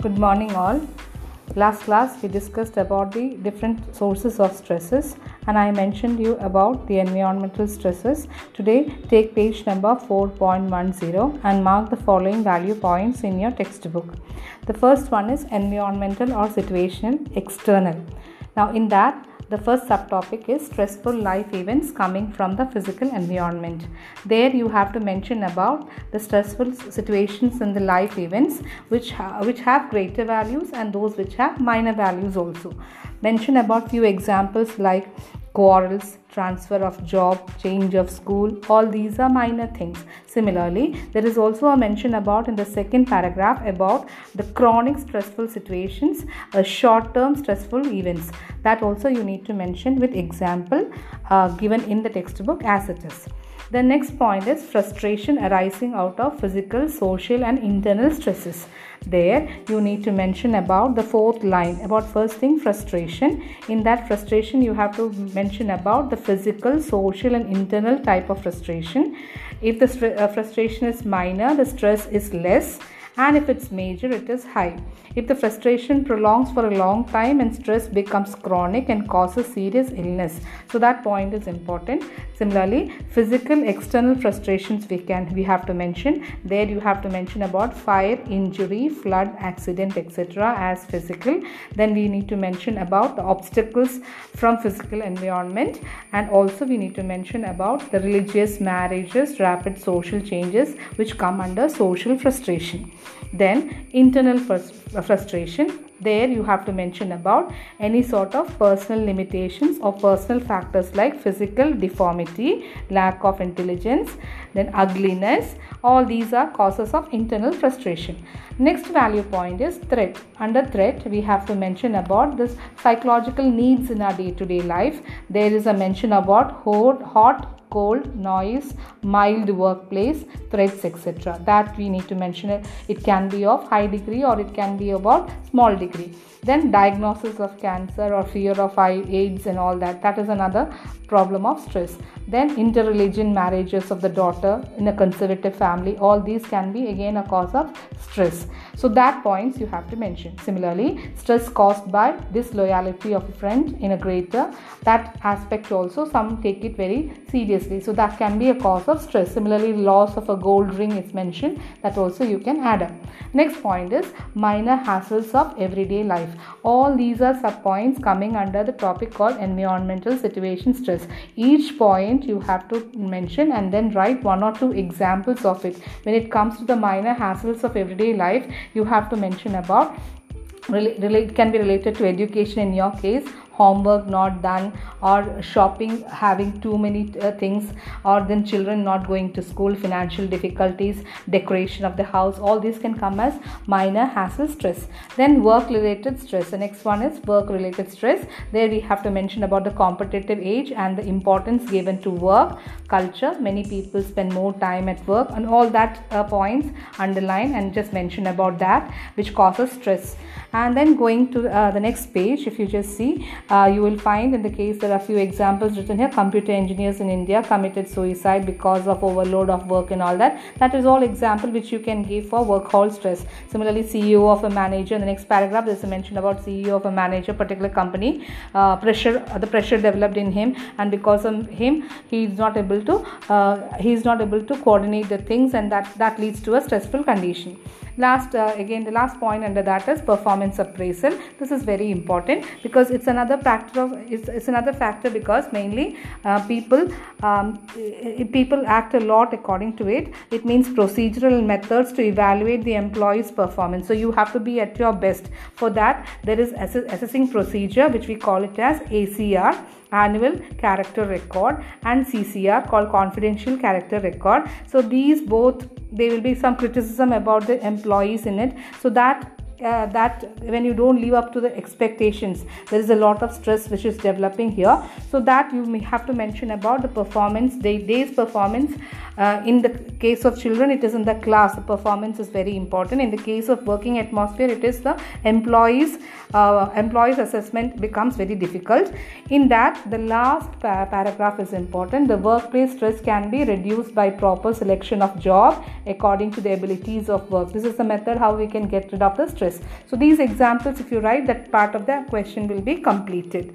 Good morning, all. Last class we discussed about the different sources of stresses, and I mentioned you about the environmental stresses. Today, take page number 4.10 and mark the following value points in your textbook. The first one is environmental or situational external. Now, in that, the first subtopic is stressful life events coming from the physical environment. There you have to mention about the stressful situations in the life events which ha- which have greater values and those which have minor values also. Mention about few examples like quarrels, transfer of job, change of school, all these are minor things. Similarly, there is also a mention about in the second paragraph about the chronic stressful situations, uh, short term stressful events. That also you need to mention with example uh, given in the textbook as it is. The next point is frustration arising out of physical, social, and internal stresses. There, you need to mention about the fourth line about first thing frustration. In that frustration, you have to mention about the physical, social, and internal type of frustration. If the uh, frustration is minor, the stress is less and if it's major it is high. If the frustration prolongs for a long time and stress becomes chronic and causes serious illness. So that point is important. Similarly physical external frustrations we can we have to mention. There you have to mention about fire injury flood accident etc as physical. Then we need to mention about the obstacles from physical environment. And also we need to mention about the religious marriages rapid social changes which come under social frustration then internal frustration. There you have to mention about any sort of personal limitations or personal factors like physical deformity lack of intelligence then ugliness. All these are causes of internal frustration. Next value point is threat. Under threat we have to mention about this psychological needs in our day to day life. There is a mention about hot, cold, noise, mild workplace, threats, etc. That we need to mention it. It can be of high degree or it can be about small degree. Then diagnosis of cancer or fear of AIDS and all that. That is another problem of stress. Then interreligion marriages of the daughter in a conservative family. All these can be again a cause of stress. So that points you have to mention. Similarly, stress caused by disloyalty of a friend in a greater. That aspect also some take it very seriously. So that can be a cause of stress. Similarly, loss of a gold ring is mentioned. That also you can add up. Next point is minor hassles of everyday life. All these are sub points coming under the topic called environmental situation stress. Each point you have to mention and then write one or two examples of it. When it comes to the minor hassles of everyday life, you have to mention about relate can be related to education in your case homework not done or shopping having too many uh, things or then children not going to school financial difficulties decoration of the house all these can come as minor hassle stress. Then work related stress. The next one is work related stress. There we have to mention about the competitive age and the importance given to work culture. Many people spend more time at work and all that uh, points underline and just mention about that which causes stress. And then going to uh, the next page if you just see uh, you will find in the case there are a few examples written here. Computer engineers in india committed suicide because of overload of work and all that. That is all example which you can give for work hall stress. Similarly ceo of a manager in the next paragraph there's a mention about ceo of a manager particular company uh, pressure uh, the pressure developed in him and because of him he is not able to uh, he is not able to coordinate the things and that that leads to a stressful condition last uh, again the last point under that is performance appraisal. This is very important because it's another factor of it's, it's another factor because mainly uh, people um, people act a lot according to it. It means procedural methods to evaluate the employee's performance. So you have to be at your best. For that there is ass- assessing procedure which we call it as acr annual character record and CCR called confidential character record. So these both there will be some criticism about the employees in it. So that uh, that when you don't live up to the expectations there is a lot of stress which is developing here so that you may have to mention about the performance day, day's performance uh, in the case of children it is in the class. The performance is very important. In the case of working atmosphere it is the employees uh, employees assessment becomes very difficult. In that the last pa- paragraph is important. The workplace stress can be reduced by proper selection of job according to the abilities of work. This is the method how we can get rid of the stress. So these examples, if you write that part of the question will be completed.